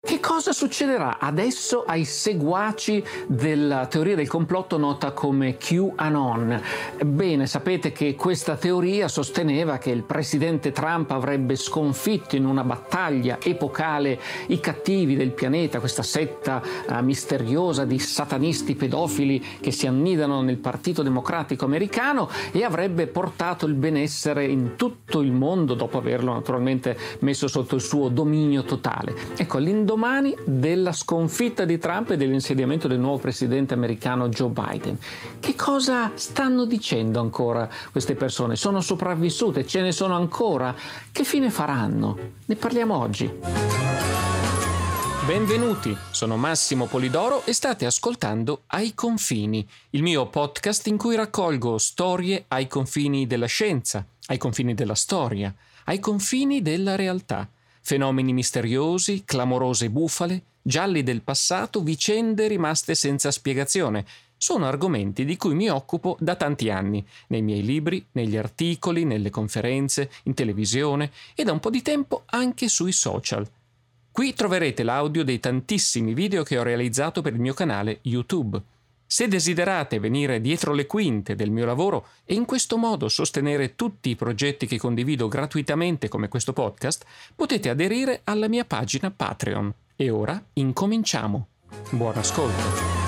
Che cosa succederà adesso ai seguaci della teoria del complotto nota come QAnon? Bene, sapete che questa teoria sosteneva che il presidente Trump avrebbe sconfitto in una battaglia epocale i cattivi del pianeta, questa setta uh, misteriosa di satanisti pedofili che si annidano nel Partito Democratico americano e avrebbe portato il benessere in tutto il mondo dopo averlo naturalmente messo sotto il suo dominio totale. Ecco, l'indomani della sconfitta di Trump e dell'insediamento del nuovo presidente americano Joe Biden. Che cosa stanno dicendo ancora queste persone? Sono sopravvissute? Ce ne sono ancora? Che fine faranno? Ne parliamo oggi. Benvenuti, sono Massimo Polidoro e state ascoltando Ai confini, il mio podcast in cui raccolgo storie ai confini della scienza, ai confini della storia, ai confini della realtà fenomeni misteriosi, clamorose bufale, gialli del passato, vicende rimaste senza spiegazione. Sono argomenti di cui mi occupo da tanti anni, nei miei libri, negli articoli, nelle conferenze, in televisione e da un po' di tempo anche sui social. Qui troverete l'audio dei tantissimi video che ho realizzato per il mio canale YouTube. Se desiderate venire dietro le quinte del mio lavoro e in questo modo sostenere tutti i progetti che condivido gratuitamente come questo podcast, potete aderire alla mia pagina Patreon. E ora incominciamo. Buon ascolto.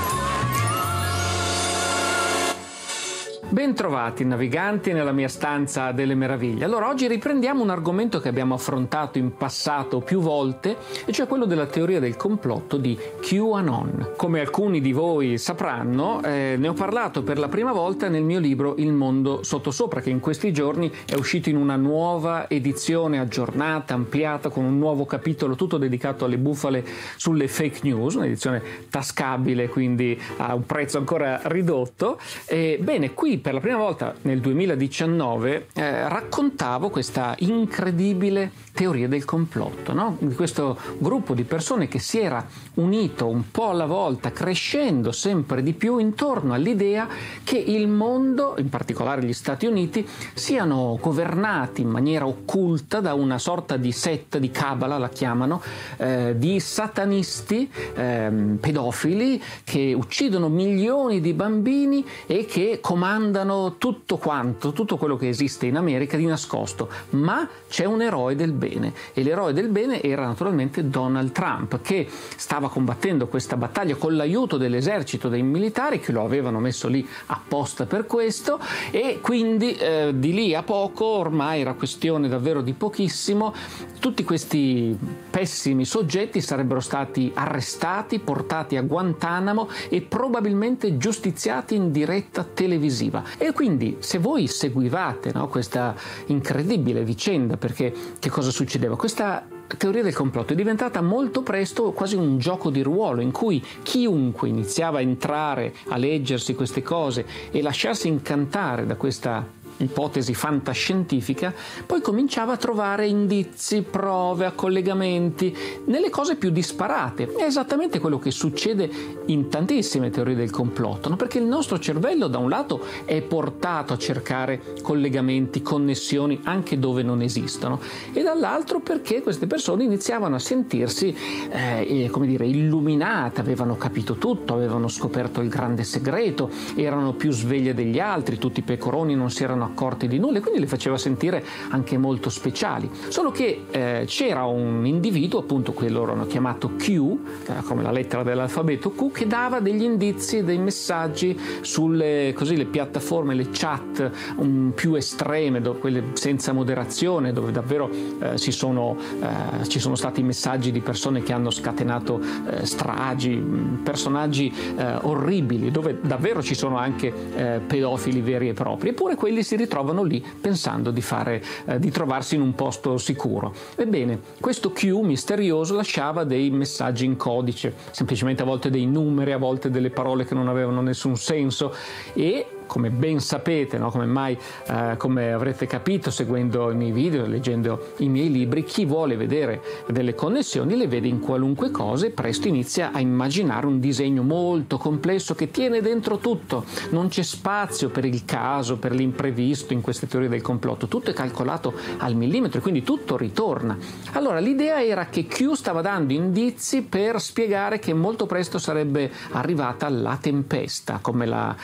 Bentrovati naviganti nella mia stanza delle meraviglie. Allora oggi riprendiamo un argomento che abbiamo affrontato in passato più volte, e cioè quello della teoria del complotto di QAnon. Come alcuni di voi sapranno, eh, ne ho parlato per la prima volta nel mio libro Il mondo sottosopra, che in questi giorni è uscito in una nuova edizione aggiornata, ampliata, con un nuovo capitolo tutto dedicato alle bufale sulle fake news, un'edizione tascabile, quindi a un prezzo ancora ridotto. E, bene, qui per la prima volta nel 2019 eh, raccontavo questa incredibile teoria del complotto, no? di questo gruppo di persone che si era unito un po' alla volta, crescendo sempre di più intorno all'idea che il mondo, in particolare gli Stati Uniti, siano governati in maniera occulta da una sorta di setta di Kabbalah, la chiamano, eh, di satanisti eh, pedofili che uccidono milioni di bambini e che comandano tutto quanto, tutto quello che esiste in America di nascosto. Ma c'è un eroe del bene e l'eroe del bene era naturalmente Donald Trump che stava combattendo questa battaglia con l'aiuto dell'esercito dei militari che lo avevano messo lì apposta per questo e quindi eh, di lì a poco ormai era questione davvero di pochissimo tutti questi pessimi soggetti sarebbero stati arrestati portati a Guantanamo e probabilmente giustiziati in diretta televisiva e quindi se voi seguivate no, questa incredibile vicenda perché che cosa succedeva? Questa teoria del complotto è diventata molto presto quasi un gioco di ruolo in cui chiunque iniziava a entrare a leggersi queste cose e lasciarsi incantare da questa ipotesi fantascientifica, poi cominciava a trovare indizi, prove, collegamenti nelle cose più disparate. È esattamente quello che succede in tantissime teorie del complotto, no? perché il nostro cervello da un lato è portato a cercare collegamenti, connessioni anche dove non esistono e dall'altro perché queste persone iniziavano a sentirsi eh, come dire, illuminate, avevano capito tutto, avevano scoperto il grande segreto, erano più sveglie degli altri, tutti i pecoroni non si erano accorti di nulla e quindi le faceva sentire anche molto speciali. Solo che eh, c'era un individuo, appunto che loro hanno chiamato Q, come la lettera dell'alfabeto Q, che dava degli indizi, dei messaggi sulle così, le piattaforme, le chat um, più estreme, dove, quelle senza moderazione, dove davvero eh, sono, eh, ci sono stati messaggi di persone che hanno scatenato eh, stragi, personaggi eh, orribili, dove davvero ci sono anche eh, pedofili veri e propri. Eppure quelli si ritrovano lì pensando di, fare, eh, di trovarsi in un posto sicuro. Ebbene, questo Q misterioso lasciava dei messaggi in codice, semplicemente a volte dei numeri, a volte delle parole che non avevano nessun senso e come ben sapete, no? come mai eh, come avrete capito seguendo i miei video, leggendo i miei libri, chi vuole vedere delle connessioni le vede in qualunque cosa e presto inizia a immaginare un disegno molto complesso che tiene dentro tutto. Non c'è spazio per il caso, per l'imprevisto in queste teorie del complotto, tutto è calcolato al millimetro e quindi tutto ritorna. Allora l'idea era che Q stava dando indizi per spiegare che molto presto sarebbe arrivata la tempesta, come la,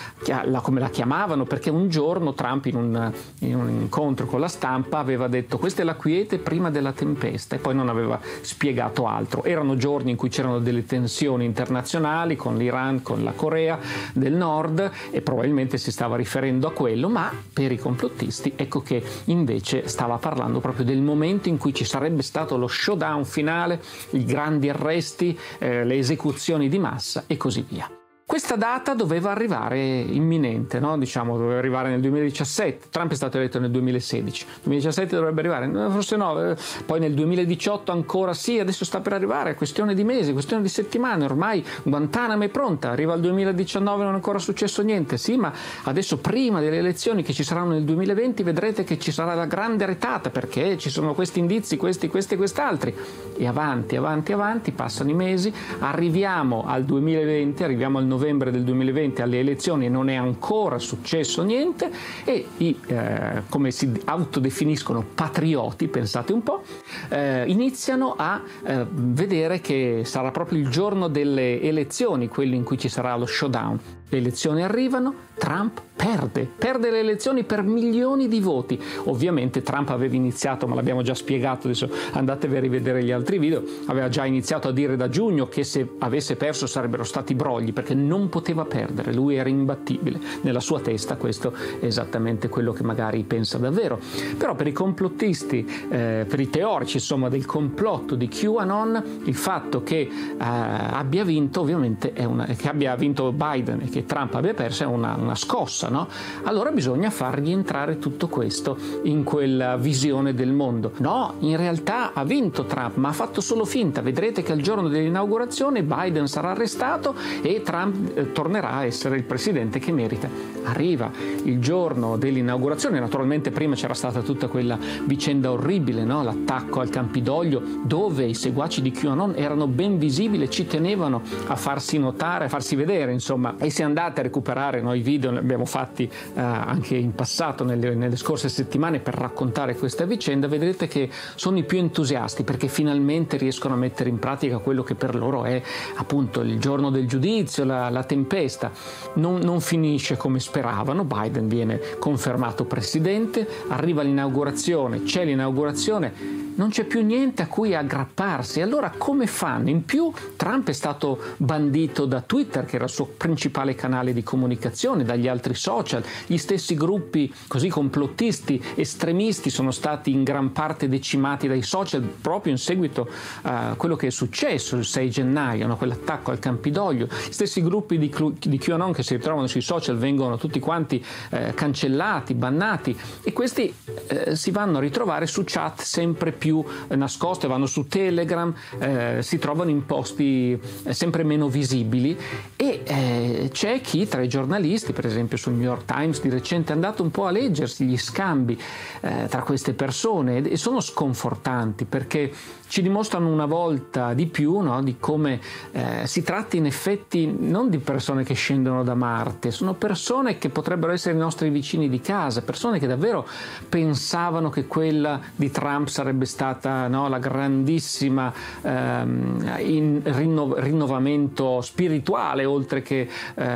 la, come la chiamavano perché un giorno Trump in un, in un, incontro con la stampa aveva detto questa è la quiete prima della tempesta e poi non aveva spiegato altro. Erano giorni in cui c'erano delle tensioni internazionali con l'Iran, con la Corea del Nord e probabilmente si stava riferendo a quello, ma per i complottisti ecco che invece stava parlando proprio del momento in cui ci sarebbe stato lo showdown finale, i grandi arresti, eh, le esecuzioni di massa e così via. Questa data doveva arrivare imminente, no? diciamo, doveva arrivare nel 2017, Trump è stato eletto nel 2016, nel 2017 dovrebbe arrivare, forse no, poi nel 2018 ancora sì, adesso sta per arrivare, è questione di mesi, questione di settimane, ormai Guantanamo è pronta, arriva il 2019 non è ancora successo niente, sì, ma adesso prima delle elezioni che ci saranno nel 2020 vedrete che ci sarà la grande retata perché ci sono questi indizi, questi, questi e quest'altri, e avanti, avanti, avanti, passano i mesi, arriviamo al 2020, arriviamo al novembre novembre del 2020 alle elezioni non è ancora successo niente e i, eh, come si autodefiniscono patrioti, pensate un po', eh, iniziano a eh, vedere che sarà proprio il giorno delle elezioni, quello in cui ci sarà lo showdown. Le elezioni arrivano, Trump perde, perde le elezioni per milioni di voti. Ovviamente Trump aveva iniziato, ma l'abbiamo già spiegato, adesso andatevi a rivedere gli altri video, aveva già iniziato a dire da giugno che se avesse perso sarebbero stati brogli perché non poteva perdere, lui era imbattibile. Nella sua testa questo è esattamente quello che magari pensa davvero. Però per i complottisti, eh, per i teorici insomma del complotto di QAnon, il fatto che eh, abbia vinto ovviamente è una, che abbia vinto Biden che Trump abbia perso è una, una scossa, no? Allora bisogna far rientrare tutto questo in quella visione del mondo. No, in realtà ha vinto Trump, ma ha fatto solo finta. Vedrete che al giorno dell'inaugurazione Biden sarà arrestato e Trump eh, tornerà a essere il presidente che merita. Arriva il giorno dell'inaugurazione, naturalmente prima c'era stata tutta quella vicenda orribile, no? l'attacco al Campidoglio, dove i seguaci di QAnon erano ben visibili, ci tenevano a farsi notare, a farsi vedere, insomma, e se andate a recuperare noi video, ne abbiamo fatti eh, anche in passato, nelle, nelle, scorse settimane, per raccontare questa vicenda, vedrete che sono i più entusiasti perché finalmente riescono a mettere in pratica quello che per loro è appunto il giorno del giudizio, la, la tempesta. Non, non finisce come speravano, Biden viene confermato presidente, arriva l'inaugurazione, c'è l'inaugurazione non c'è più niente a cui aggrapparsi. Allora come fanno? In più Trump è stato bandito da Twitter, che era il suo principale canale di comunicazione, dagli altri social. Gli stessi gruppi così complottisti, estremisti sono stati in gran parte decimati dai social proprio in seguito a quello che è successo il 6 gennaio, no? quell'attacco al Campidoglio. Gli stessi gruppi di, di QAnon che si ritrovano sui social vengono tutti quanti eh, cancellati, bannati e questi eh, si vanno a ritrovare su chat sempre più più nascoste, vanno su Telegram, eh, si trovano in posti eh, sempre meno visibili e eh, c'è chi tra i giornalisti, per esempio sul New York Times di recente, è andato un po' a leggersi gli scambi eh, tra queste persone e sono sconfortanti perché ci dimostrano una volta di più no, di come eh, si tratti in effetti non di persone che scendono da Marte, sono persone che potrebbero essere i nostri vicini di casa, persone che davvero pensavano che quella di Trump sarebbe stata no, la grandissima ehm, rinno- rinnovamento spirituale oltre che eh,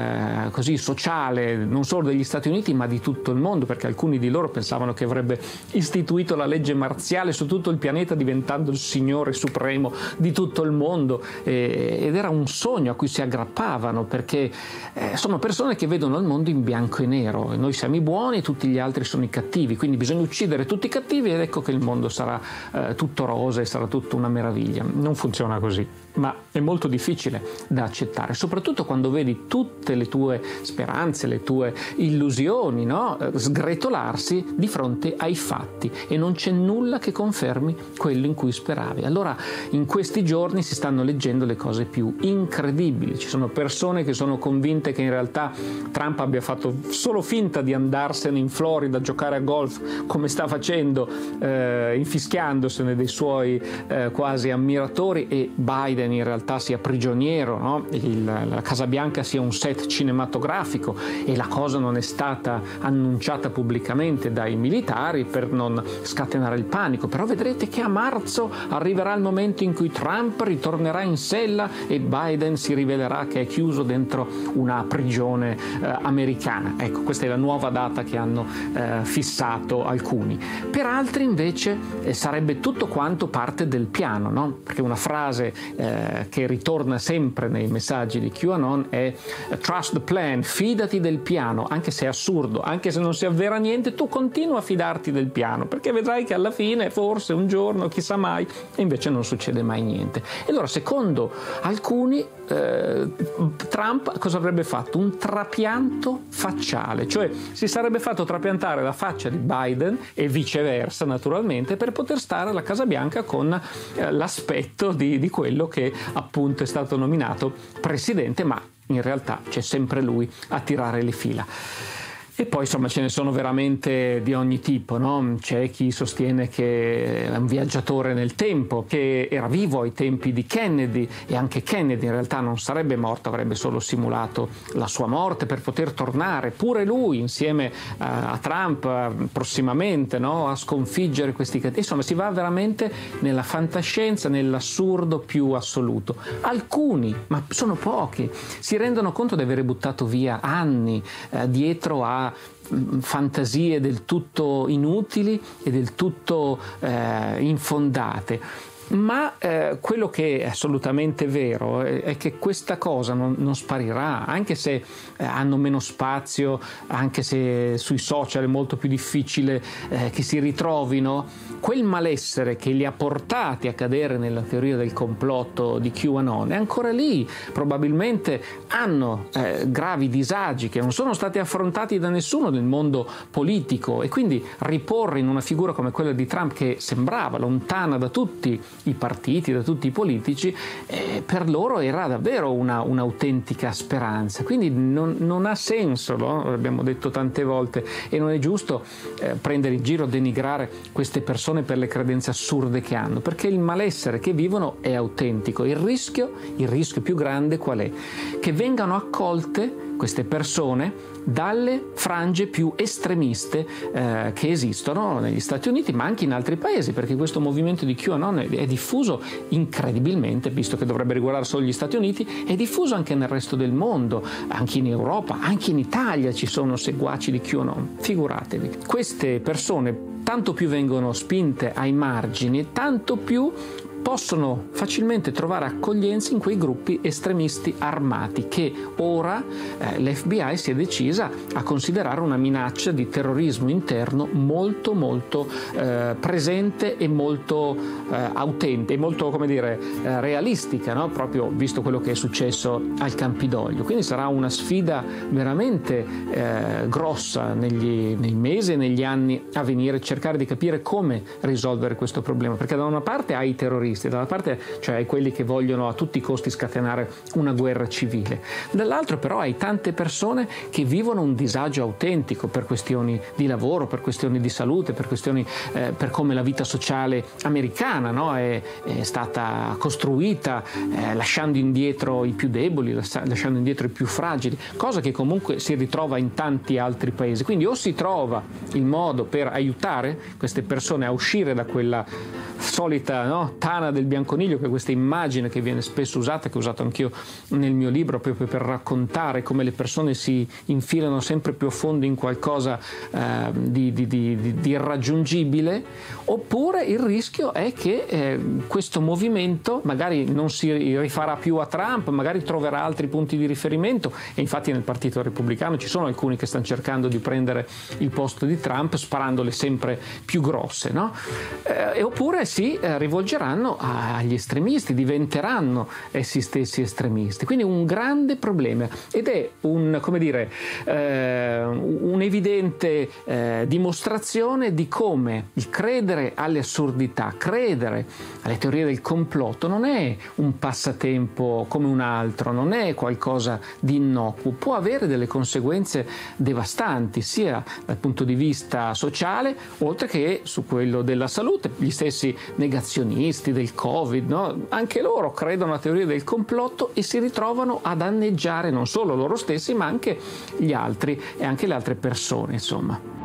così sociale, non solo degli Stati Uniti ma di tutto il mondo, perché alcuni di loro pensavano che avrebbe istituito la legge marziale su tutto il pianeta diventando il Signore supremo di tutto il mondo eh, ed era un sogno a cui si aggrappavano perché eh, sono persone che vedono il mondo in bianco e nero, noi siamo i buoni, tutti gli altri sono i cattivi, quindi bisogna uccidere tutti i cattivi ed ecco che il mondo sarà eh, tutto rosa e sarà tutto una meraviglia. Non funziona così. Ma è molto difficile da accettare, soprattutto quando vedi tutte le tue speranze, le tue illusioni no? sgretolarsi di fronte ai fatti e non c'è nulla che confermi quello in cui speravi. Allora in questi giorni si stanno leggendo le cose più incredibili, ci sono persone che sono convinte che in realtà Trump abbia fatto solo finta di andarsene in Florida a giocare a golf come sta facendo, eh, infischiandosene dei suoi eh, quasi ammiratori e Biden in realtà sia prigioniero, no? Il, la Casa Bianca sia un set cinematografico e la cosa non è stata annunciata pubblicamente dai militari per non scatenare il panico, però vedrete che a marzo arriverà il momento in cui Trump ritornerà in sella e Biden si rivelerà che è chiuso dentro una prigione eh, americana. Ecco, questa è la nuova data che hanno eh, fissato alcuni. Per altri invece eh, sarebbe tutto quanto parte del piano, no? perché una frase eh, che ritorna sempre nei messaggi di QAnon è trust the plan, fidati del piano, anche se è assurdo, anche se non si avvera niente, tu continua a fidarti del piano, perché vedrai che alla fine, forse un giorno, chissà mai, invece non succede mai niente. E allora, secondo alcuni, eh, Trump cosa avrebbe fatto? Un trapianto facciale, cioè si sarebbe fatto trapiantare la faccia di Biden e viceversa naturalmente per poter stare alla Casa Bianca con eh, l'aspetto di, di quello che appunto è stato nominato presidente, ma in realtà c'è sempre lui a tirare le fila. E poi insomma ce ne sono veramente di ogni tipo, no? c'è chi sostiene che è un viaggiatore nel tempo, che era vivo ai tempi di Kennedy e anche Kennedy in realtà non sarebbe morto, avrebbe solo simulato la sua morte per poter tornare, pure lui insieme uh, a Trump uh, prossimamente no? a sconfiggere questi cattivi. Insomma si va veramente nella fantascienza, nell'assurdo più assoluto. Alcuni, ma sono pochi, si rendono conto di avere buttato via anni uh, dietro a fantasie del tutto inutili e del tutto eh, infondate ma eh, quello che è assolutamente vero è, è che questa cosa non, non sparirà, anche se eh, hanno meno spazio, anche se sui social è molto più difficile eh, che si ritrovino, quel malessere che li ha portati a cadere nella teoria del complotto di QAnon è ancora lì, probabilmente hanno eh, gravi disagi che non sono stati affrontati da nessuno nel mondo politico e quindi riporre in una figura come quella di Trump che sembrava lontana da tutti i partiti, da tutti i politici, eh, per loro era davvero una, un'autentica speranza. Quindi non, non ha senso, no? l'abbiamo detto tante volte, e non è giusto eh, prendere in giro, denigrare queste persone per le credenze assurde che hanno, perché il malessere che vivono è autentico. Il rischio, il rischio più grande qual è? Che vengano accolte queste persone dalle frange più estremiste eh, che esistono negli Stati Uniti, ma anche in altri paesi, perché questo movimento di QAnon è, diffuso incredibilmente, visto che dovrebbe riguardare solo gli Stati Uniti, è diffuso anche nel resto del mondo, anche in Europa, anche in Italia ci sono seguaci di QAnon. Figuratevi, queste persone tanto più vengono spinte ai margini, tanto più possono facilmente trovare accoglienza in quei gruppi estremisti armati che ora eh, l'FBI si è decisa a considerare una minaccia di terrorismo interno molto molto eh, presente e molto eh, autentica molto come dire eh, realistica, no? proprio visto quello che è successo al Campidoglio. Quindi sarà una sfida veramente eh, grossa negli, nei mesi e negli anni a venire, cercare di capire come risolvere questo problema, perché da una parte hai i terroristi terroristi, da una parte cioè quelli che vogliono a tutti i costi scatenare una guerra civile, dall'altro però hai tante persone che vivono un disagio autentico per questioni di lavoro, per questioni di salute, per questioni eh, per come la vita sociale americana no? è, è, stata costruita eh, lasciando indietro i più deboli, lasciando indietro i più fragili, cosa che comunque si ritrova in tanti altri paesi. Quindi o si trova il modo per aiutare queste persone a uscire da quella solita no? tana del bianconiglio, che è questa immagine che viene spesso usata, che ho usato anch'io nel mio libro, proprio per raccontare come le persone si infilano sempre più a fondo in qualcosa eh, di, di, di, di, irraggiungibile, oppure il rischio è che eh, questo movimento magari non si rifarà più a Trump, magari troverà altri punti di riferimento e infatti nel Partito Repubblicano ci sono alcuni che stanno cercando di prendere il posto di Trump sparandole sempre più grosse, no? eh, oppure si eh, rivolgeranno fino agli estremisti, diventeranno essi stessi estremisti. Quindi un grande problema ed è un, dire, eh, un'evidente eh, dimostrazione di come il credere alle assurdità, credere alle teorie del complotto non è un passatempo come un altro, non è qualcosa di innocuo, può avere delle conseguenze devastanti sia dal punto di vista sociale oltre che su quello della salute. Gli stessi negazionisti del Covid, no? anche loro credono a teorie del complotto e si ritrovano a danneggiare non solo loro stessi ma anche gli altri e anche le altre persone, insomma.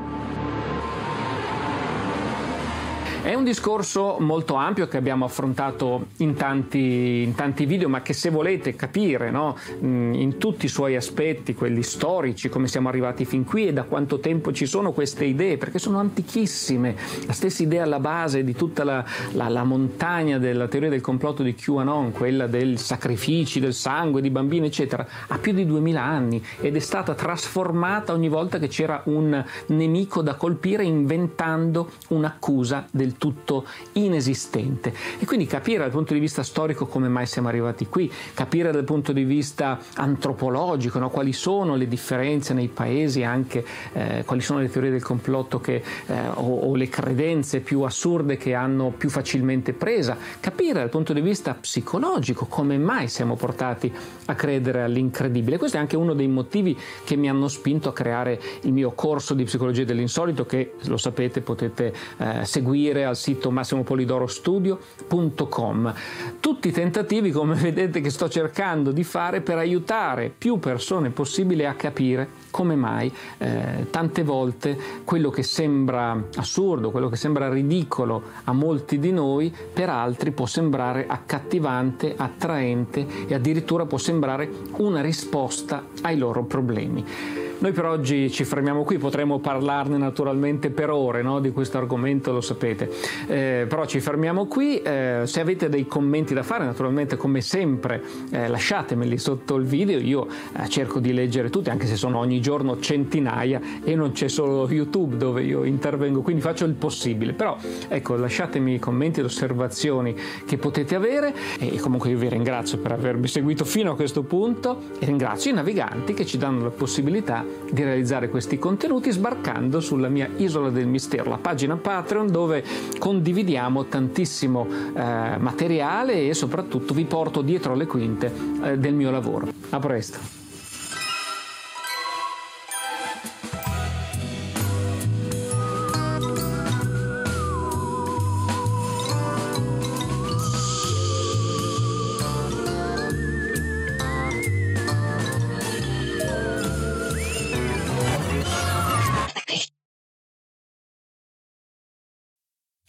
È un discorso molto ampio che abbiamo affrontato in tanti, in tanti video, ma che se volete capire no, in tutti i suoi aspetti, quelli storici, come siamo arrivati fin qui e da quanto tempo ci sono queste idee, perché sono antichissime, la stessa idea alla base di tutta la, la, la montagna della teoria del complotto di QAnon, quella del sacrifici, del sangue, di bambini, eccetera, ha più di 2000 anni ed è stata trasformata ogni volta che c'era un nemico da colpire inventando un'accusa del tutto inesistente. E quindi capire dal punto di vista storico come mai siamo arrivati qui, capire dal punto di vista antropologico no? quali sono le differenze nei paesi, anche eh, quali sono le teorie del complotto che, eh, o, o le credenze più assurde che hanno più facilmente presa, capire dal punto di vista psicologico come mai siamo portati a credere all'incredibile. Questo è anche uno dei motivi che mi hanno spinto a creare il mio corso di psicologia dell'insolito che lo sapete potete eh, seguire al sito massimopolidorostudio.com. Tutti i tentativi, come vedete, che sto cercando di fare per aiutare più persone possibile a capire come mai eh, tante volte quello che sembra assurdo, quello che sembra ridicolo a molti di noi, per altri può sembrare accattivante, attraente e addirittura può sembrare una risposta ai loro problemi. Noi per oggi ci fermiamo qui, potremmo parlarne naturalmente per ore no? di questo argomento, lo sapete, eh, però ci fermiamo qui, eh, se avete dei commenti da fare naturalmente come sempre eh, lasciatemeli sotto il video, io eh, cerco di leggere tutti anche se sono ogni giorno centinaia e non c'è solo YouTube dove io intervengo, quindi faccio il possibile, però ecco lasciatemi i commenti ed osservazioni che potete avere e comunque io vi ringrazio per avermi seguito fino a questo punto e ringrazio i naviganti che ci danno la possibilità di realizzare questi contenuti sbarcando sulla mia Isola del Mistero, la pagina Patreon dove condividiamo tantissimo eh, materiale e soprattutto vi porto dietro le quinte eh, del mio lavoro. A presto!